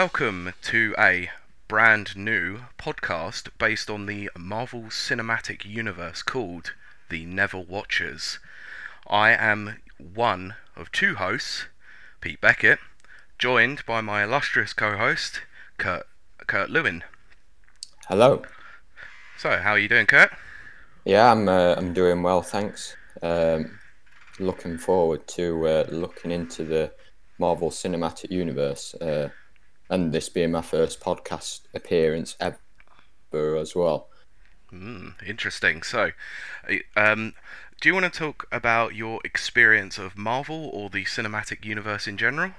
Welcome to a brand new podcast based on the Marvel Cinematic Universe called The Never Watchers. I am one of two hosts, Pete Beckett, joined by my illustrious co-host, Kurt Kurt Lewin. Hello. So, how are you doing, Kurt? Yeah, I'm uh, I'm doing well, thanks. Um, looking forward to uh, looking into the Marvel Cinematic Universe, uh, and this being my first podcast appearance ever as well. Mm, interesting. So, um, do you want to talk about your experience of Marvel or the cinematic universe in general?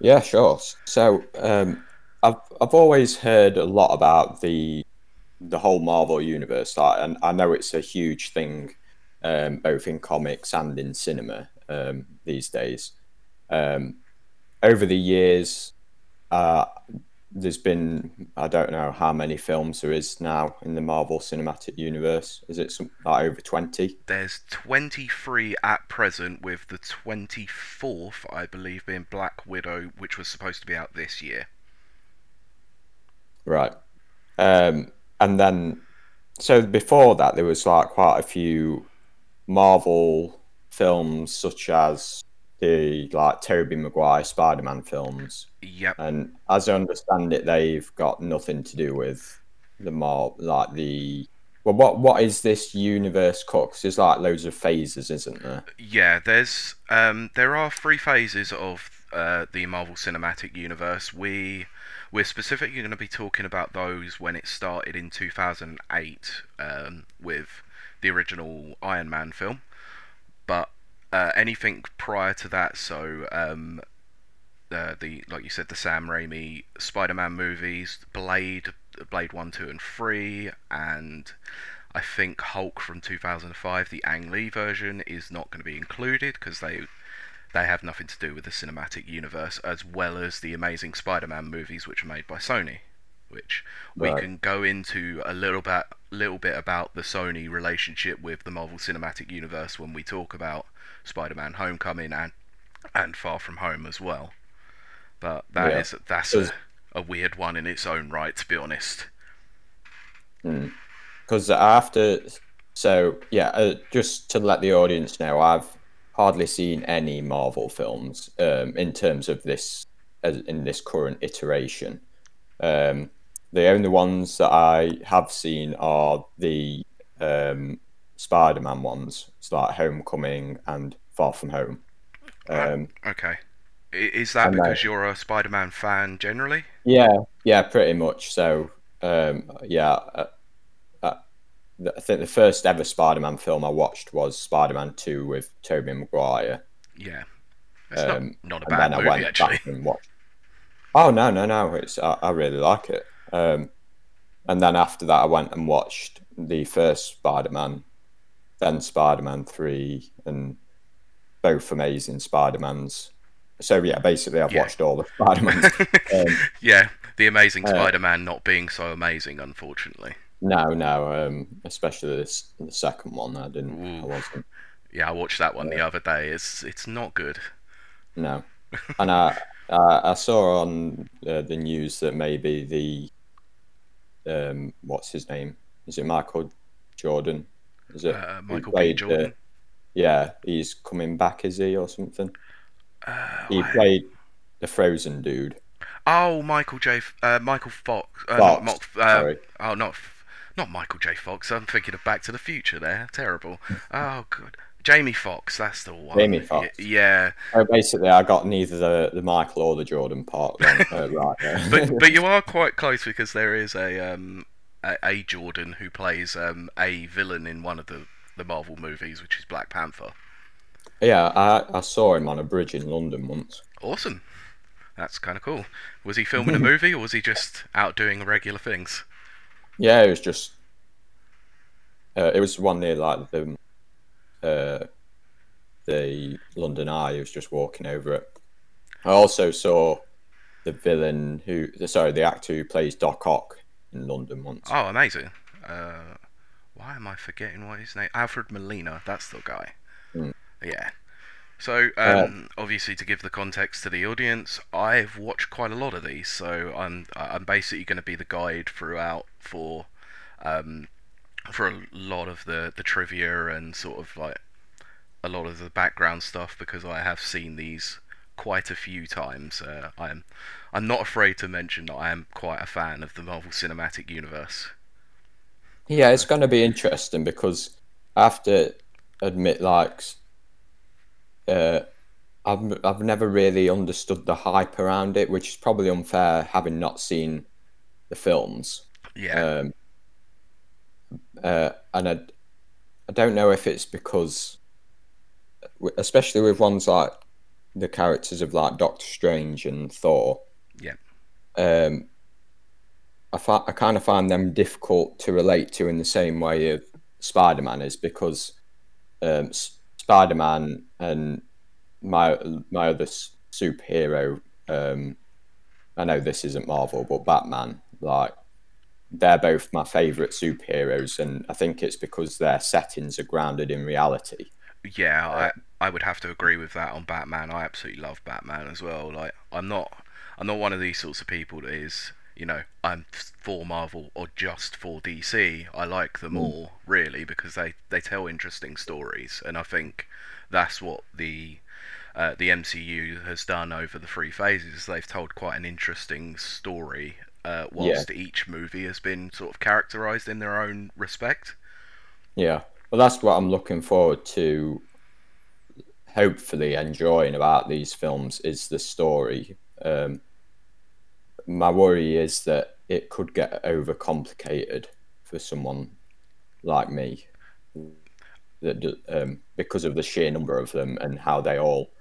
Yeah, sure. So, um, I've I've always heard a lot about the the whole Marvel universe, and I know it's a huge thing, um, both in comics and in cinema um, these days. Um, over the years, uh, there's been I don't know how many films there is now in the Marvel Cinematic Universe. Is it some, like over twenty? There's 23 at present, with the 24th, I believe, being Black Widow, which was supposed to be out this year. Right. Um, and then, so before that, there was like quite a few Marvel films, such as the like Tobey Maguire Spider-Man films. Yep. And as I understand it, they've got nothing to do with the Mar like the. Well, what what is this universe called? 'Cause there's like loads of phases, isn't there? Yeah, there's um, there are three phases of uh, the Marvel Cinematic Universe. We we're specifically going to be talking about those when it started in 2008 um, with the original Iron Man film, but uh, anything prior to that, so um, uh, the like you said, the Sam Raimi Spider-Man movies, Blade, Blade One, Two, and Three, and I think Hulk from 2005, the Ang Lee version, is not going to be included because they they have nothing to do with the cinematic universe, as well as the Amazing Spider-Man movies, which are made by Sony. Which we Right. can go into a little bit, little bit about the Sony relationship with the Marvel Cinematic Universe when we talk about Spider-Man: Homecoming and and Far From Home as well. But that Yeah. is that's a, a weird one in its own right, to be honest. Because after, so yeah, uh, just to let the audience know, I've hardly seen any Marvel films um, in terms of this as in this current iteration. Um, the only ones that I have seen are the um, Spider-Man ones. It's like Homecoming and Far From Home. Um, Okay, is that because you're a Spider-Man fan generally? Yeah, yeah, pretty much. So, um, yeah, uh, uh, I think the first ever Spider-Man film I watched was Spider-Man Two with Tobey Maguire. Yeah, it's Um, not not a and bad then I movie went actually. back and watched. Oh no, no, no! It's I, I really like it. Um, and then after that, I went and watched the first Spider-Man, then Spider-Man Three, and both amazing Spider-Mans. So yeah, basically, I've Yeah. watched all the Spider-Mans. um, Yeah, the Amazing Uh, Spider-Man not being so amazing, unfortunately. No, no, um, especially this the second one. I didn't. I wasn't. Yeah, I watched that one the other day. It's it's not good. No, and I I, I saw on uh, the news that maybe the um, what's his name? Is it Michael Jordan? Is it Uh, Michael B. played, uh, Jordan. yeah, he's coming back, is he, or something? Uh, He why- played the Frozen dude. Oh, Michael J. F- Uh, Michael Fox. Uh, Fox, Not, uh, sorry. Oh, not F- not Michael J. Fox. I'm thinking of Back to the Future. There, terrible. Oh, good. Jamie Foxx. That's the one. Jamie Foxx. Yeah, Oh, basically, I got neither the, the Michael or the Jordan part uh, right. but but you are quite close because there is a um a, a Jordan who plays um a villain in one of the the Marvel movies, which is Black Panther. yeah, I, I saw him on a bridge in London once. Awesome. That's kind of cool. Was he filming a movie or was he just out doing regular things? Yeah, it was just. Uh, it was one near like the, uh, the London Eye. He was just walking over it. I also saw the villain who, sorry, the actor who plays Doc Ock in London once. Oh, amazing. Uh, why am I forgetting what his name? Alfred Molina. That's the guy. Hmm. Yeah. So, um, obviously, to give the context to the audience, I've watched quite a lot of these, so I'm I'm basically going to be the guide throughout for um, for a lot of the the trivia and sort of like a lot of the background stuff because I have seen these quite a few times. Uh, I'm I'm not afraid to mention that I am quite a fan of the Marvel Cinematic Universe. Yeah, it's going to be interesting because I have to admit, like, uh, I've I've never really understood the hype around it, which is probably unfair, having not seen the films. Yeah. Um, uh, and I, I don't know if it's because, especially with ones like the characters of like Doctor Strange and Thor. Yeah. Um, I, fi- I kind of find them difficult to relate to in the same way of Spider Man is because um, Spider Man and my my other superhero. Um, I know this isn't Marvel, but Batman. Like they're both my favorite superheroes, and I think it's because their settings are grounded in reality. Yeah, I I would have to agree with that on Batman. I absolutely love Batman as well. Like I'm not I'm not one of these sorts of people that is you know I'm for Marvel or just for DC. I like them mm. all really because they they tell interesting stories, and I think that's what the uh, the MCU has done over the three phases. They've told quite an interesting story, uh, whilst yeah. each movie has been sort of characterized in their own respect. Yeah, well, that's what I'm looking forward to. Hopefully, enjoying about these films is the story. Um, my worry is that it could get overcomplicated for someone like me that um, because of the sheer number of them and how they all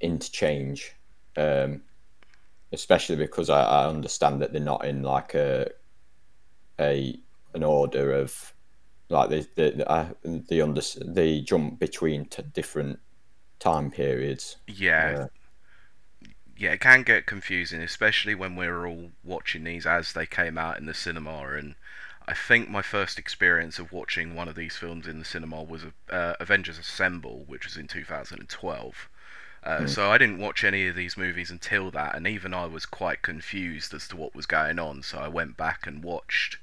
interchange um, especially because I, I, understand that they're not in like a a an order of like the the uh, the under the jump between t- different time periods. Yeah. Uh, yeah, it can get confusing, especially when we are all watching these as they came out in the cinema. And I think my first experience of watching one of these films in the cinema was uh, Avengers Assemble, which was in 2012. Uh, mm. So I didn't watch any of these movies until that, and even I was quite confused as to what was going on. So I went back and watched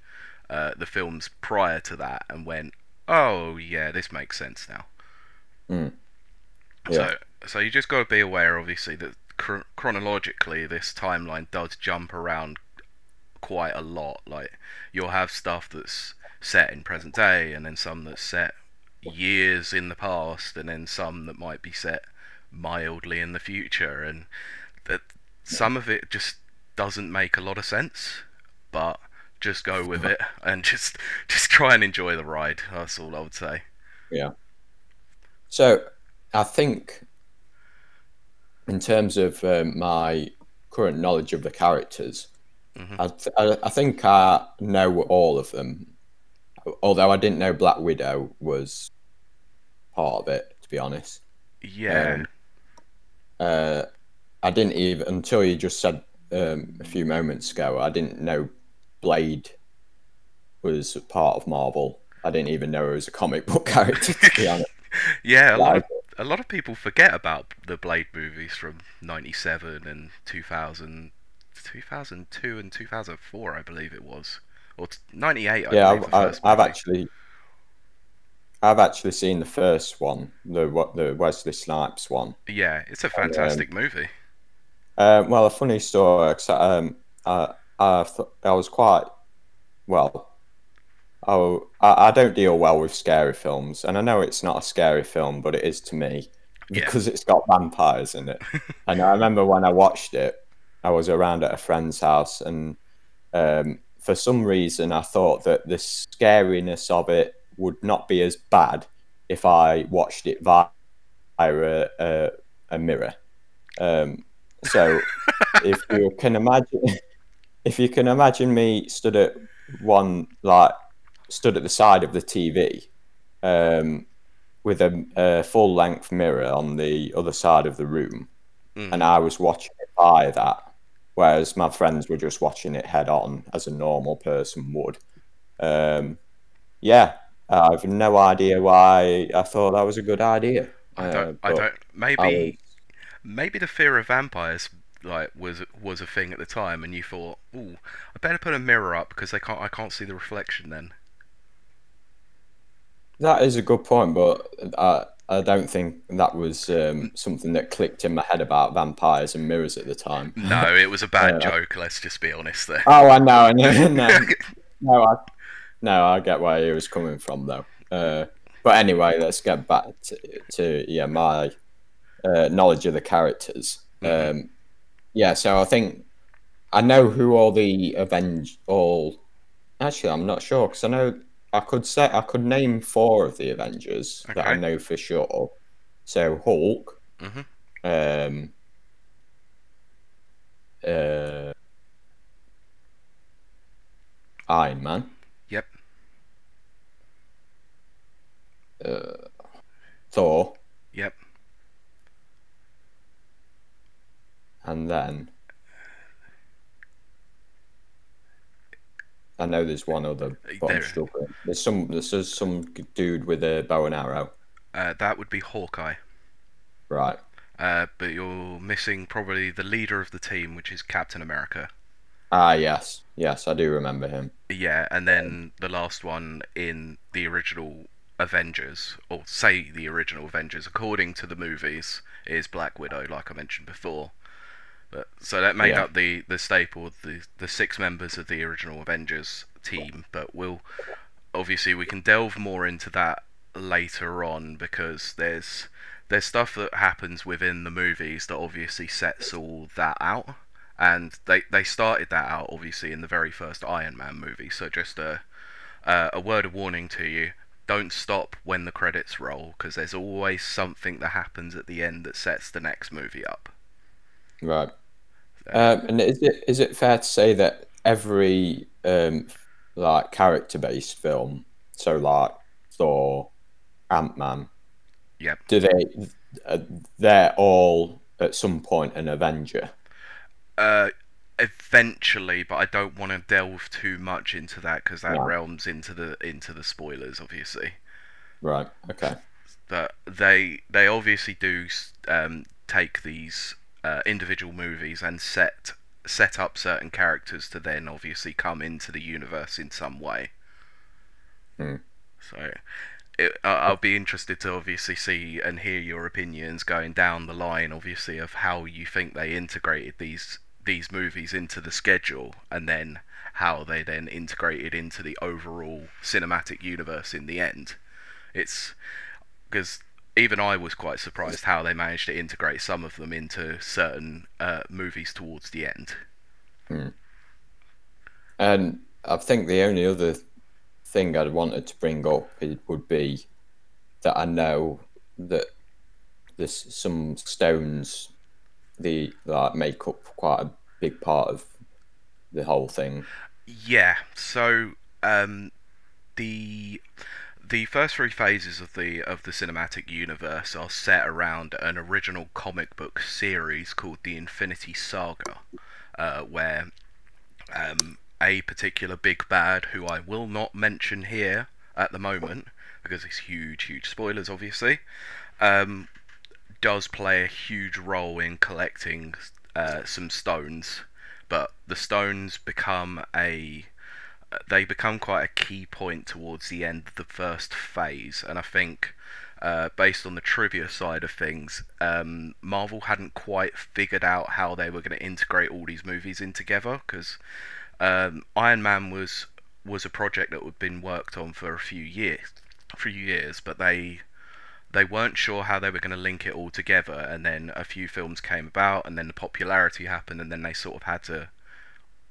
uh, the films prior to that and went, "Oh yeah, this makes sense now." Mm. Yeah. So, so you just got to be aware, obviously, that cr- chronologically this timeline does jump around quite a lot. Like you'll have stuff that's set in present day, and then some that's set years in the past, and then some that might be set mildly in the future, and that some of it just doesn't make a lot of sense. But just go with it and just just try and enjoy the ride. That's all I would say. Yeah. So I think, in terms of um, my current knowledge of the characters, mm-hmm. I, th- I think I know all of them. Although I didn't know Black Widow was part of it, to be honest. Yeah. Um, uh, I didn't even until you just said um, a few moments ago. I didn't know Blade was part of Marvel. I didn't even know it was a comic book character. To be honest. yeah, a lot of a lot of people forget about the Blade movies from '97 and 2000, 2002 and 2004, I believe it was, or '98. Yeah, I've, I've, I've actually I've actually seen the first one, the the Wesley Snipes one. Yeah, it's a fantastic um, movie. Uh, well, a funny story. Um, I I, th- I was quite well. Oh, I, I don't deal well with scary films, and I know it's not a scary film, but it is to me because yeah. it's got vampires in it. and I remember when I watched it, I was around at a friend's house, and um, for some reason, I thought that the scariness of it would not be as bad if I watched it via a, a, a mirror. Um, so if you can imagine, if you can imagine me stood at one like stood at the side of the TV um, with a, a full length mirror on the other side of the room, mm. and I was watching it by that, whereas my friends were just watching it head on as a normal person would. Um, yeah, I have no idea why I thought that was a good idea. I Uh, don't. I don't. Maybe. I was- maybe the fear of vampires like was was a thing at the time, and you thought, "Ooh, I better put a mirror up because they can't. I can't see the reflection then." That is a good point, but I I don't think that was um, something that clicked in my head about vampires and mirrors at the time. No, it was a bad Uh, joke. Let's just be honest there. Oh, I know, I know, no, no, I, no, I get where he was coming from though. Uh, but anyway, let's get back to, to yeah my uh, knowledge of the characters. Mhm. Um, yeah, so I think I know who all the Avenge all. Actually, I'm not sure because I know I could say I could name four of the Avengers that I know for sure. So Hulk, Mhm. um, uh, Iron Man. Yep. Uh, Thor, Yep. And then I know there's one other, but I'm struggling. There's some. There's some dude with a bow and arrow. Uh, that would be Hawkeye. Right. Uh, but you're missing probably the leader of the team, which is Captain America. Ah, yes, yes, I do remember him. Yeah, and then the last one in the original Avengers, or say the original Avengers, according to the movies, is Black Widow, like I mentioned before. But so that made Yeah. up the the staple, the the six members of the original Avengers team. But we'll obviously we can delve more into that later on because there's there's stuff that happens within the movies that obviously sets all that out and they they started that out obviously in the very first Iron Man movie. So just a a, a word of warning to you: don't stop when the credits roll because there's always something that happens at the end that sets the next movie up. Right. Um, and is it is it fair to say that every um, like character based film, so like Thor, Ant Man, Yep. do they uh, they're all at some point an Avenger? Uh, eventually, but I don't want to delve too much into that because that No. realms into the into the spoilers, obviously. Right. Okay. but they they obviously do um, take these uh, individual movies and set set up certain characters to then obviously come into the universe in some way. Hmm. So it, I'll be interested to obviously see and hear your opinions going down the line, obviously, of how you think they integrated these these movies into the schedule, and then how they then integrated into the overall cinematic universe in the end. It's because even I was quite surprised how they managed to integrate some of them into certain uh, movies towards the end. And I think the only other thing I'd wanted to bring up it would be that I know that there's some stones the like make up quite a big part of the whole thing. Yeah, so um, the the first three phases of the of the cinematic universe are set around an original comic book series called the Infinity Saga, uh, where um, a particular big bad, who I will not mention here at the moment because it's huge, huge spoilers, obviously, um, does play a huge role in collecting uh, some stones, but the stones become a they become quite a key point towards the end of the first phase, and I think. Uh, based on the trivia side of things, um, Marvel hadn't quite figured out how they were going to integrate all these movies in together because um, Iron Man was was a project that had been worked on for a few years, few years, but they they weren't sure how they were going to link it all together. And then a few films came about, and then the popularity happened, and then they sort of had to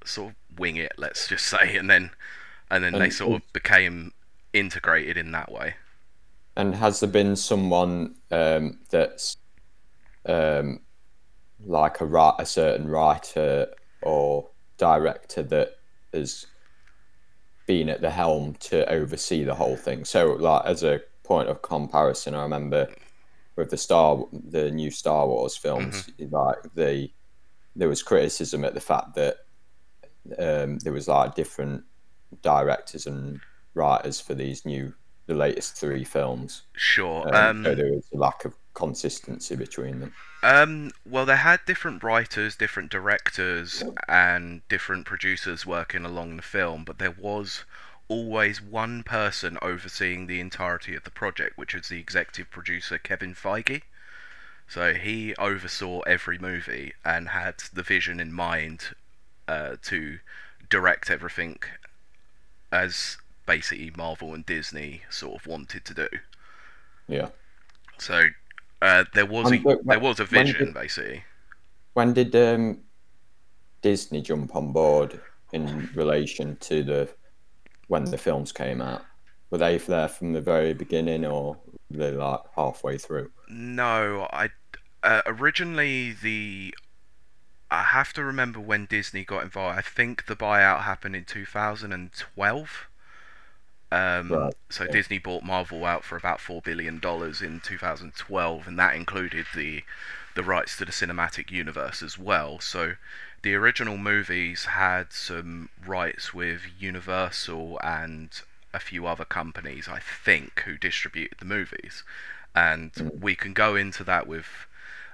sort of wing it, let's just say, and then and then they And- sort of became integrated in that way. And has there been someone um, that's um, like a ri- a certain writer or director that has been at the helm to oversee the whole thing? So, like as a point of comparison, I remember with the Star the new Star Wars films, like the there was criticism at the fact that um, there was like different directors and writers for these new the latest three films. Sure. Um, Um, so there was a lack of consistency between them? Um, well, they had different writers, different directors, and different producers working along the film, but there was always one person overseeing the entirety of the project, which was the executive producer Kevin Feige. So he oversaw every movie and had the vision in mind uh, to direct everything as basically Marvel and Disney sort of wanted to do. Yeah. So uh, there was a, And wh- there was a when vision did- basically. When did um, Disney jump on board in relation to the when the films came out? Were they there from the very beginning, or were they like halfway through? No, I uh, originally the I have to remember when Disney got involved. I think the buyout happened in 2012. Um, Right, So yeah. Disney bought Marvel out for about four billion dollars in 2012, and that included the the rights to the cinematic universe as well. So the original movies had some rights with Universal and a few other companies, I think, who distributed the movies. And we can go into that with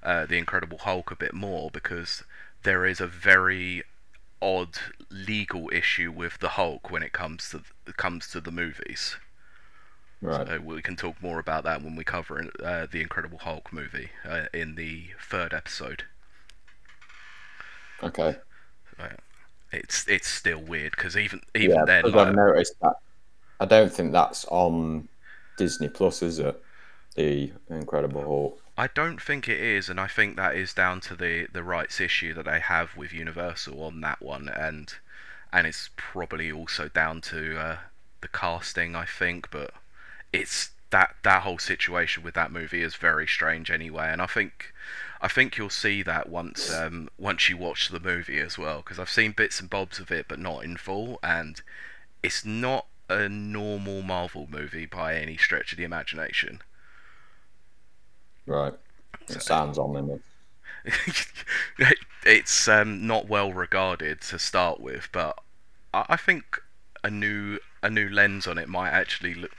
uh, the Incredible Hulk a bit more because there is a very odd legal issue with the Hulk when it comes to comes to the movies. Right. So we can talk more about that when we cover uh, the Incredible Hulk movie uh, in the third episode. Okay. It's it's still weird because even even yeah, then, like, I've noticed that. I don't think that's on Disney Plus, is it? The Incredible Hulk. I don't think it is, and I think that is down to the the rights issue that they have with Universal on that one, and and it's probably also down to uh, the casting, I think. But it's that that whole situation with that movie is very strange anyway, and I think I think you'll see that once um, once you watch the movie as well, because I've seen bits and bobs of it, but not in full, and it's not a normal Marvel movie by any stretch of the imagination. Right. It sounds ominous. it's um, not well regarded to start with, but I, I think a new a new lens on it might actually look,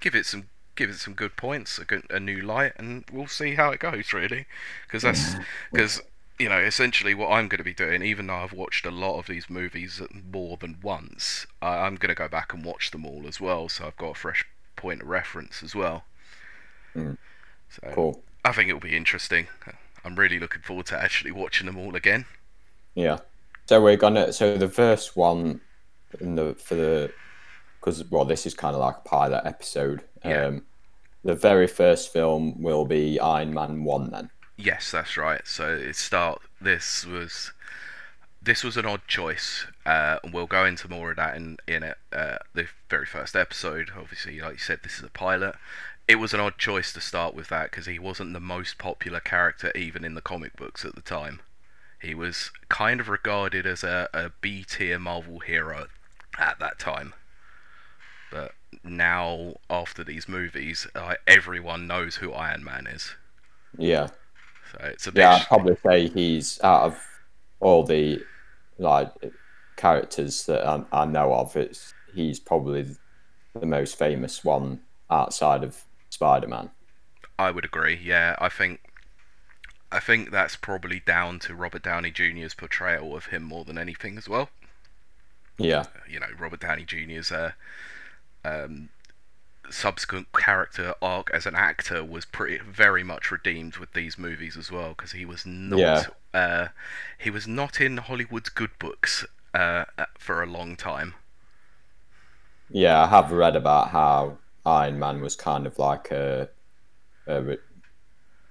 give it some give it some good points, a, good, a new light, and we'll see how it goes really, because that's because you know essentially what I'm going to be doing, even though I've watched a lot of these movies more than once, I, I'm going to go back and watch them all as well, so I've got a fresh point of reference as well. Mm. So Cool. I think it'll be interesting. I'm really looking forward to actually watching them all again. Yeah. So we're gonna. So the first one, in the for the, because well, this is kind of like a pilot episode. Yeah. Um, the very first film will be Iron Man one. Then. Yes, that's right. So it start. This was this was an odd choice, uh, and we'll go into more of that in in uh, the very first episode. Obviously, like you said, this is a pilot. It was an odd choice to start with that because he wasn't the most popular character even in the comic books at the time. He was kind of regarded as a, a B tier Marvel hero at that time. But now, after these movies, uh, everyone knows who Iron Man is. Yeah. So it's a bit. Yeah. I'd probably say he's out of all the like characters that I, I know of. It's he's probably the most famous one outside of Spider Man. I would agree. Yeah, I think I think that's probably down to Robert Downey Jr.'s portrayal of him more than anything as well. Yeah. You know, Robert Downey Jr.'s uh, um, subsequent character arc as an actor was pretty very much redeemed with these movies as well because he was not Yeah. uh, he was not in Hollywood's good books uh, for a long time. Yeah, I have read about how Iron Man was kind of like a, a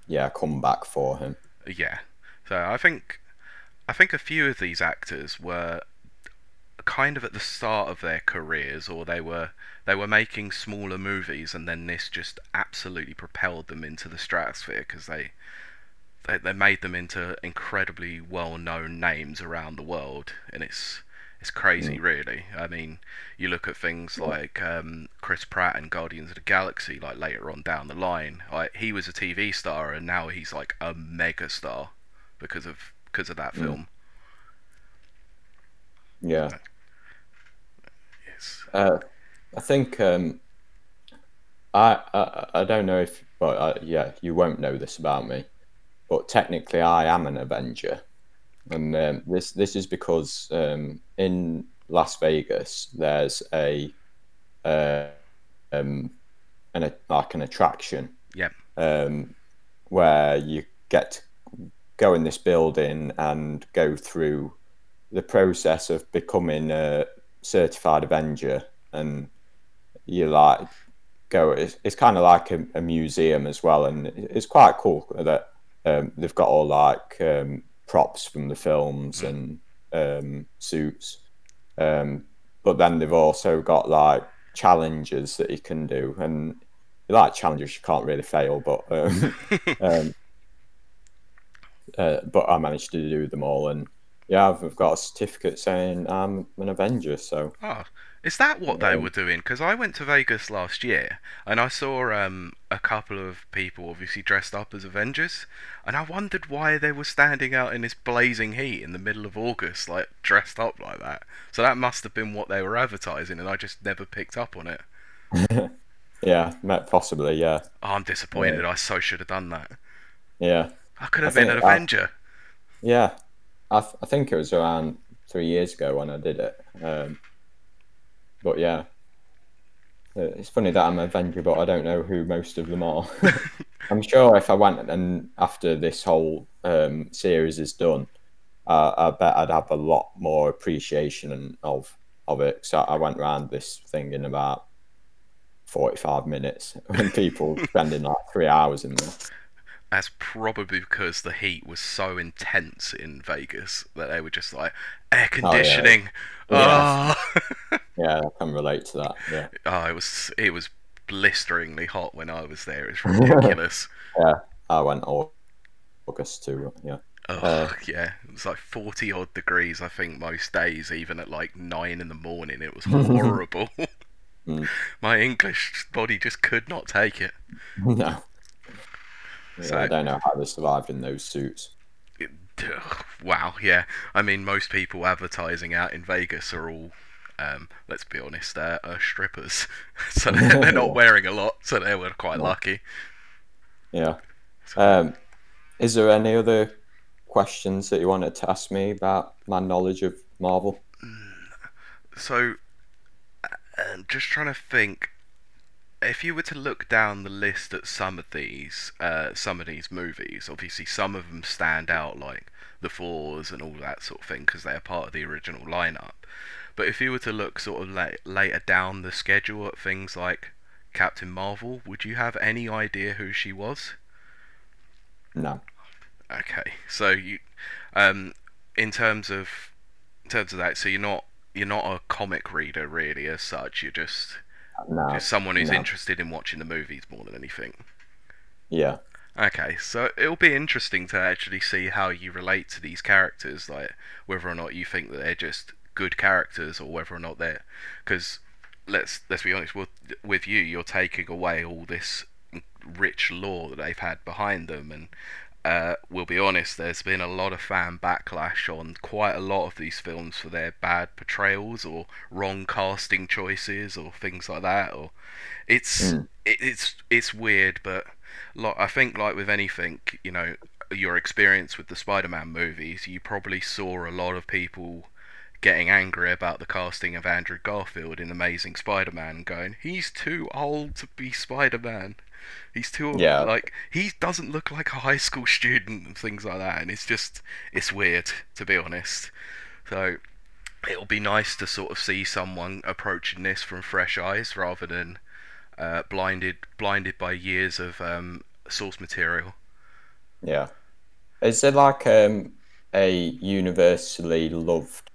yeah, comeback for him. Yeah. So I think I think a few of these actors were kind of at the start of their careers or they were they were making smaller movies and then this just absolutely propelled them into the stratosphere because they, they they made them into incredibly well-known names around the world and it's it's crazy really. I mean you look at things like um, chris pratt and guardians of the galaxy like later on down the line. Like, he was a tv star and now he's like a mega star because of because of that film. Yeah. yes. Uh, I think um, I, I I don't know if but uh, yeah, you won't know this about me. But technically, I am an Avenger, and um, this this is because um, in Las Vegas there's a uh, um, an like an attraction. Yep. Um, where you get to go in this building and go through the process of becoming a certified Avenger, and you like go. It's, it's kind of like a, a, museum as well, and it's quite cool that um, they've got all like um, props from the films and um, suits. Um, but then they've also got like challenges that you can do, and like challenges you can't really fail. But um, um, uh, but I managed to do them all, and yeah, I've, I've got a certificate saying I'm an Avenger. So oh, is that what they were doing? Because I went to Vegas last year and I saw um, a couple of people obviously dressed up as Avengers, and I wondered why they were standing out in this blazing heat in the middle of August, like dressed up like that. So that must have been what they were advertising, and I just never picked up on it. yeah, possibly. Yeah. Oh, I'm disappointed. Yeah. I so should have done that. Yeah. I could have I been an Avenger. I, yeah, I, th- I think it was around three years ago when I did it. Um, but yeah, uh, it's funny that I'm a Avenger, but I don't know who most of them are. I'm sure if I went and after this whole um, series is done, uh, I bet I'd have a lot more appreciation of of it. So I went around this thing in about 45 minutes when people spending like three hours in there. That's probably because the heat was so intense in Vegas that they were just like air conditioning. Oh, yeah. Oh. yeah, I can relate to that. Yeah. Oh, it was it was blisteringly hot when I was there. It's ridiculous. yeah, I went August too. Yeah. Oh uh, yeah, it was like forty odd degrees. I think most days, even at like nine in the morning, it was horrible. mm. My English body just could not take it. No. Yeah, so, I don't know how they survived in those suits. Wow, yeah. I mean, most people advertising out in Vegas are all, um, let's be honest, uh, uh strippers. so they're, they're, not wearing a lot, so they were quite lucky. Yeah. Um, is there any other questions that you wanted to ask me about my knowledge of Marvel? So, uh, just trying to think if you were to look down the list at some of these, uh, some of these movies, obviously some of them stand out, like the Thors and all that sort of thing, because they are part of the original lineup. But if you were to look sort of la- later down the schedule at things like Captain Marvel, would you have any idea who she was? No. Okay, so you, um, in terms of, in terms of that, so you're not you're not a comic reader really as such. You're just no, just someone who's no. interested in watching the movies more than anything. Yeah. Okay, so it'll be interesting to actually see how you relate to these characters, like whether or not you think that they're just good characters or whether or not they're because let's let's be honest with with you, you're taking away all this rich lore that they've had behind them and uh, we'll be honest, there's been a lot of fan backlash on quite a lot of these films for their bad portrayals or wrong casting choices or things like that. Or it's mm. it, it's it's weird, but like I think like with anything, you know, your experience with the Spider-Man movies, you probably saw a lot of people getting angry about the casting of Andrew Garfield in Amazing Spider-Man, going, "He's too old to be Spider-Man." He's too yeah. like he doesn't look like a high school student and things like that, and it's just it's weird to be honest. So it'll be nice to sort of see someone approaching this from fresh eyes rather than uh, blinded blinded by years of um, source material. Yeah, is there like um, a universally loved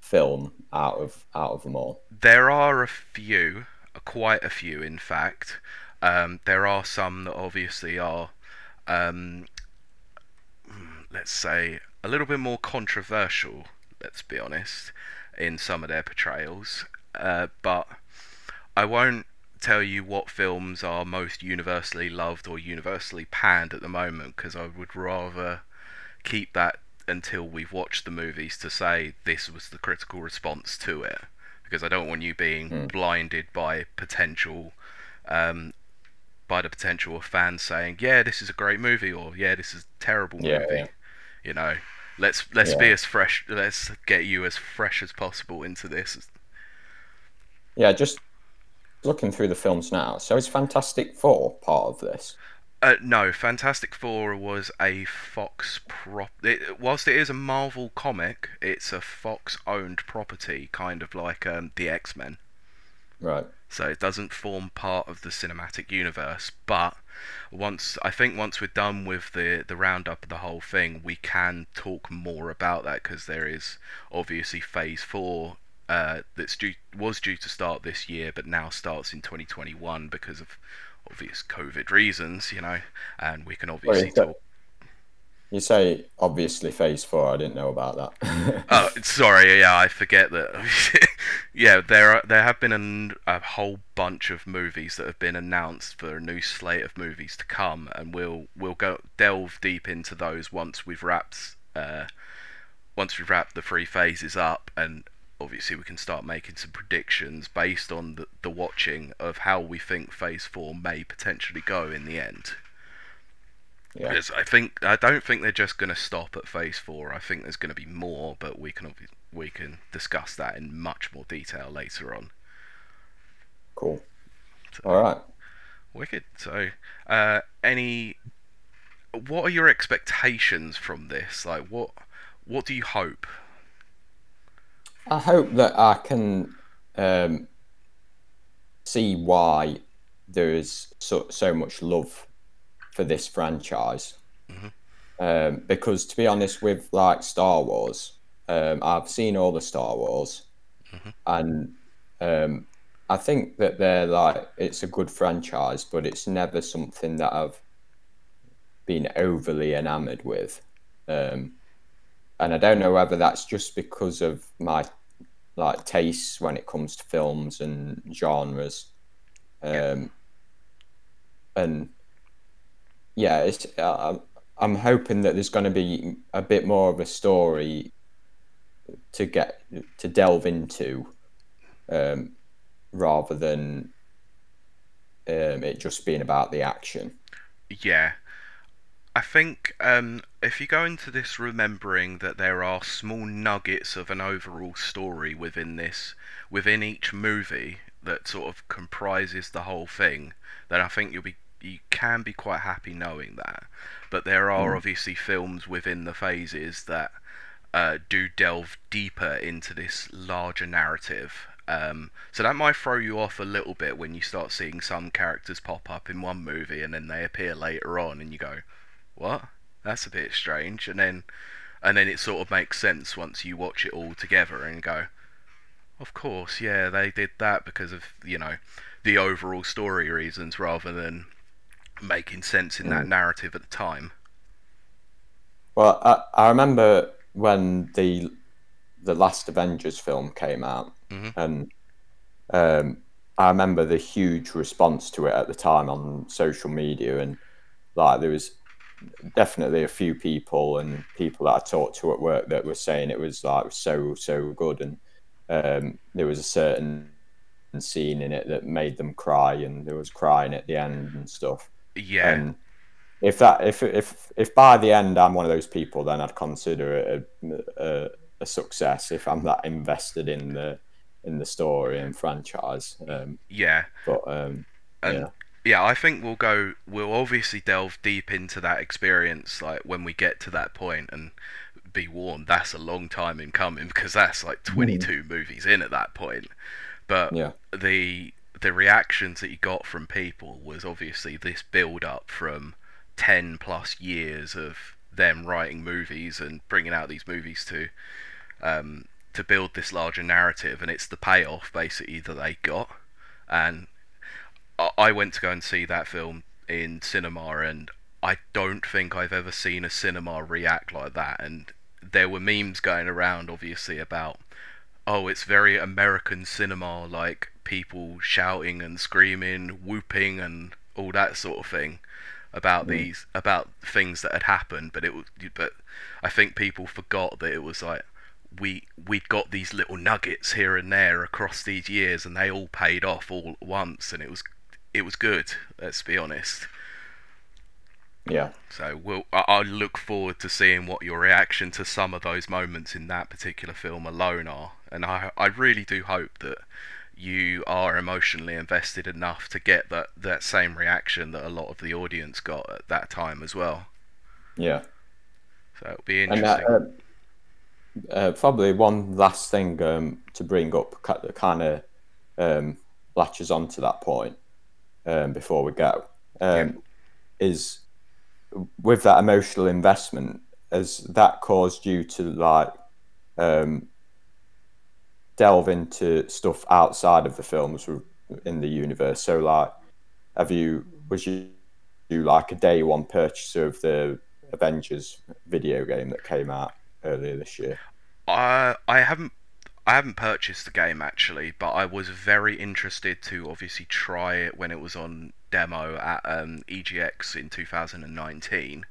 film out of out of them all? There are a few, quite a few, in fact. Um, there are some that obviously are, um, let's say, a little bit more controversial. Let's be honest, in some of their portrayals. Uh, but I won't tell you what films are most universally loved or universally panned at the moment because I would rather keep that until we've watched the movies to say this was the critical response to it because I don't want you being mm. blinded by potential um, by the potential of fans saying, "Yeah, this is a great movie," or "Yeah, this is a terrible Yeah, movie." yeah. You know, let's let's be as fresh. Let's get you as fresh as possible into this. Yeah, just looking through the films now. So is Fantastic Four part of this? Uh, no, Fantastic Four was a Fox prop. It, whilst it is a Marvel comic, it's a Fox-owned property, kind of like um, the X-Men. Right. So it doesn't form part of the cinematic universe. But once I think once we're done with the the roundup of the whole thing, we can talk more about that because there is obviously Phase Four uh, that's due was due to start this year, but now starts in 2021 because of obvious COVID reasons, you know, and we can obviously talk. You say obviously Phase Four. I didn't know about that. Oh, sorry, yeah, I forget that. yeah, there are, there have been a whole bunch of movies that have been announced for a new slate of movies to come, and we'll we'll go delve deep into those once we've wrapped uh, once we've wrapped the three phases up, and obviously we can start making some predictions based on the, the watching of how we think Phase Four may potentially go in the end. Yeah. Because I think I don't think they're just going to stop at phase four. I think there's going to be more, but we can we can discuss that in much more detail later on. Cool. All right. Wicked. So, uh, any, what are your expectations from this? Like, what what do you hope? I hope that I can um, see why there is so so much love for this franchise. Um, because to be honest, with like Star Wars, um, I've seen all the Star Wars, and um, I think that they're like it's a good franchise, but it's never something that I've been overly enamored with. Um, and I don't know whether that's just because of my like tastes when it comes to films and genres. Um, and yeah, it's uh, I'm hoping that there's going to be a bit more of a story to get to delve into, um, rather than um, it just being about the action. Yeah. I think um, if you go into this remembering that there are small nuggets of an overall story within this, within each movie that sort of comprises the whole thing, then I think you'll be you can be quite happy knowing that. But there are obviously films within the phases that uh, do delve deeper into this larger narrative. Um, so that might throw you off a little bit when you start seeing some characters pop up in one movie and then they appear later on, and you go, "What? That's a bit strange." And then, and then it sort of makes sense once you watch it all together and go, "Of course, yeah, they did that because of you know the overall story reasons rather than making sense in that narrative at the time." Well, I, I remember when the the last Avengers film came out, Mhm. and um, I remember the huge response to it at the time on social media, and like there was definitely a few people and people that I talked to at work that were saying it was like so so good, and um, there was a certain scene in it that made them cry, and there was crying at the end and stuff. Yeah, And if that if if if by the end I'm one of those people, then I'd consider it a, a, a success if I'm that invested in the in the story and franchise. Um, yeah. but um, And yeah, yeah, I think we'll go. We'll obviously delve deep into that experience, like when we get to that point, and be warned that's a long time in coming because that's like 22 movies in at that point. But yeah, the the reactions that you got from people was obviously this build up from 10 plus years of them writing movies and bringing out these movies to um, to build this larger narrative, and it's the payoff basically that they got. And I- I went to go and see that film in cinema, and I don't think I've ever seen a cinema react like that. And there were memes going around, obviously, about oh, it's very American cinema, like people shouting and screaming, whooping, and all that sort of thing about these about things that had happened. But it was, but I think people forgot that it was like we we'd got these little nuggets here and there across these years, and they all paid off all at once, and it was it was good. Let's be honest. Yeah. So we'll, I, I look forward to seeing what your reaction to some of those moments in that particular film alone are, and I I really do hope that you are emotionally invested enough to get that that same reaction that a lot of the audience got at that time as well. Yeah. So it'll be And interesting. uh, uh, probably one last thing um, to bring up that kind of um, latches on to that point um, before we go um, is with that emotional investment, has that caused you to like um, delve into stuff outside of the films in the universe? So, like, have you was you, you like a day one purchaser of the Avengers video game that came out earlier this year? I I haven't I haven't purchased the game actually, but I was very interested to obviously try it when it was on demo at um, EGX in 2019.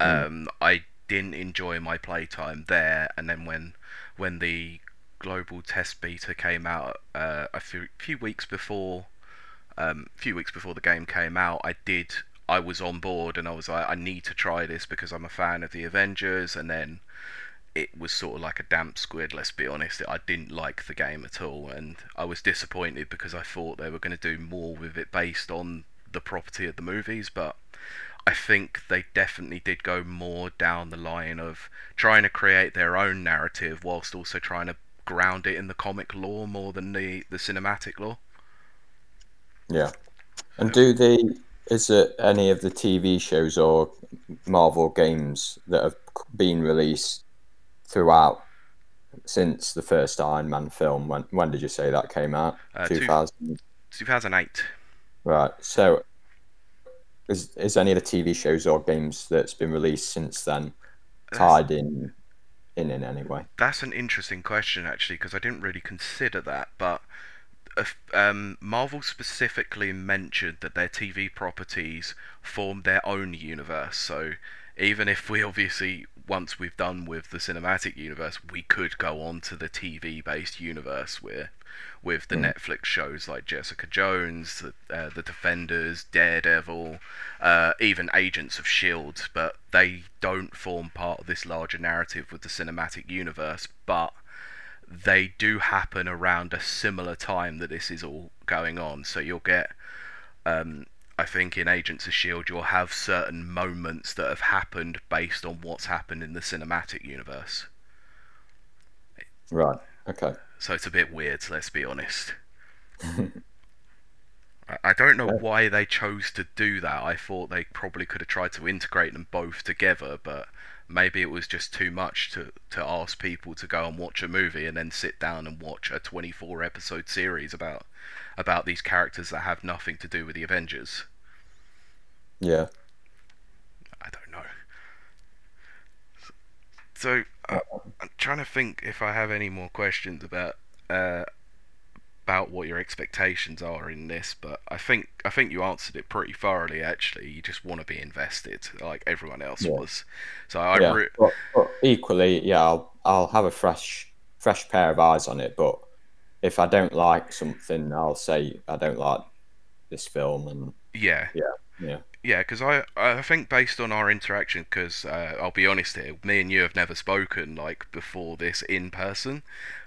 Um, I didn't enjoy my playtime there, and then when when the global test beta came out uh, a few, few weeks before um, few weeks before the game came out, I did I was on board and I was like I need to try this because I'm a fan of the Avengers, and then it was sort of like a damp squid. Let's be honest, I didn't like the game at all, and I was disappointed because I thought they were going to do more with it based on the property of the movies, but I think they definitely did go more down the line of trying to create their own narrative whilst also trying to ground it in the comic lore more than the, the cinematic lore. Yeah. And do the is it any of the TV shows or Marvel games that have been released throughout since the first Iron Man film? When, when did you say that came out? Uh, 2000. 2008. Right. So, is is any of the TV shows or games that's been released since then tied in in in any way? That's an interesting question, actually, because I didn't really consider that. But if, um, Marvel specifically mentioned that their TV properties form their own universe. So even if we obviously, once we've done with the cinematic universe, we could go on to the TV-based universe where, with the Netflix shows like Jessica Jones, the, uh, the Defenders, Daredevil, uh, even Agents of Shield, but they don't form part of this larger narrative with the cinematic universe. But they do happen around a similar time that this is all going on. So you'll get, um, I think, in Agents of Shield, you'll have certain moments that have happened based on what's happened in the cinematic universe. Right. Okay. So it's a bit weird. Let's be honest. I- don't know uh, why they chose to do that. I thought they probably could have tried to integrate them both together, but maybe it was just too much to, to ask people to go and watch a movie and then sit down and watch a 24 episode series about about these characters that have nothing to do with the Avengers. Yeah. I don't know. So uh, I'm trying to think if I have any more questions about uh, about what your expectations are in this, but I think I think you answered it pretty thoroughly. Actually, you just want to be invested, like everyone else Yeah. was. So I yeah. re- But, but equally, yeah, I'll I'll have a fresh fresh pair of eyes on it. But if I don't like something, I'll say I don't like this film, and yeah, yeah, Yeah, because I I think based on our interaction, because uh, I'll be honest here, me and you have never spoken like before this in person.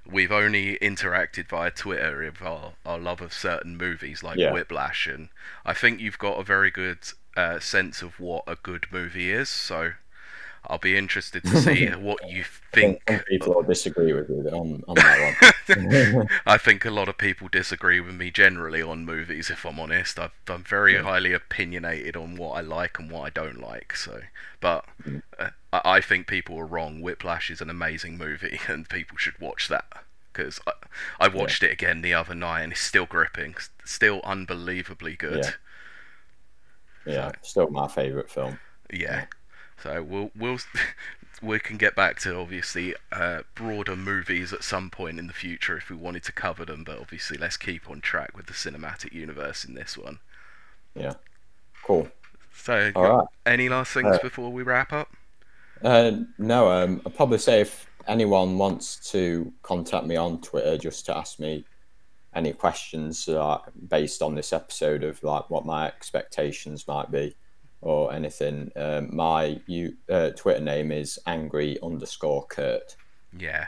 We've only interacted via Twitter of our, our love of certain movies like Yeah. Whiplash, and I think you've got a very good uh, sense of what a good movie is. So I'll be interested to see what you think. some people will disagree with you on on that one. I think a lot of people disagree with me generally on movies. If I'm honest, I've, I'm very Yeah. highly opinionated on what I like and what I don't like. So, but Mm. uh, I, I think people are wrong. Whiplash is an amazing movie, and people should watch that because I, I watched it again the other night and it's still gripping, still unbelievably good. Yeah. yeah, still my favorite film. Yeah. So we'll we'll we can get back to obviously uh, broader movies at some point in the future if we wanted to cover them, but obviously let's keep on track with the cinematic universe in this one. Yeah, cool. So, All right. any last things Uh, before we wrap up? Uh, no, um, I'll probably say if anyone wants to contact me on Twitter just to ask me any questions uh, based on this episode of like what my expectations might be or anything, um, my you, uh, Twitter name is angry underscore Kurt. Yeah,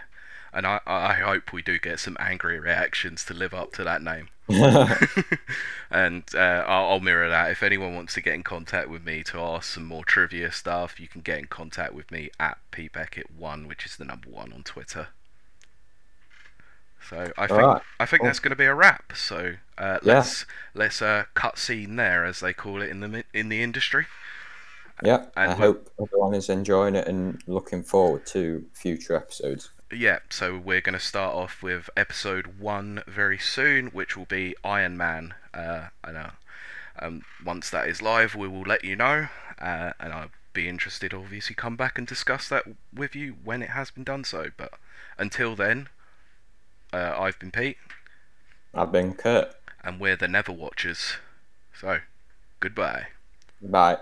and I, I hope we do get some angry reactions to live up to that name. and uh, I'll, I'll, mirror that. If anyone wants to get in contact with me to ask some more trivia stuff, you can get in contact with me at pbeckett1, which is the number one on Twitter. So I think right. I think cool. that's going to be a wrap. So uh, let's yeah. let's uh, cut scene there, as they call it in the in the industry. Yeah, and I hope everyone is enjoying it and looking forward to future episodes. Yeah, so we're going to start off with episode one very soon, which will be Iron Man. Uh, I know. Um, once that is live, we will let you know, uh, and I'll be interested, obviously, come back and discuss that with you when it has been done so. But until then, uh, I've been Pete. I've been Kurt. And we're the Never Watchers. So, goodbye. Bye.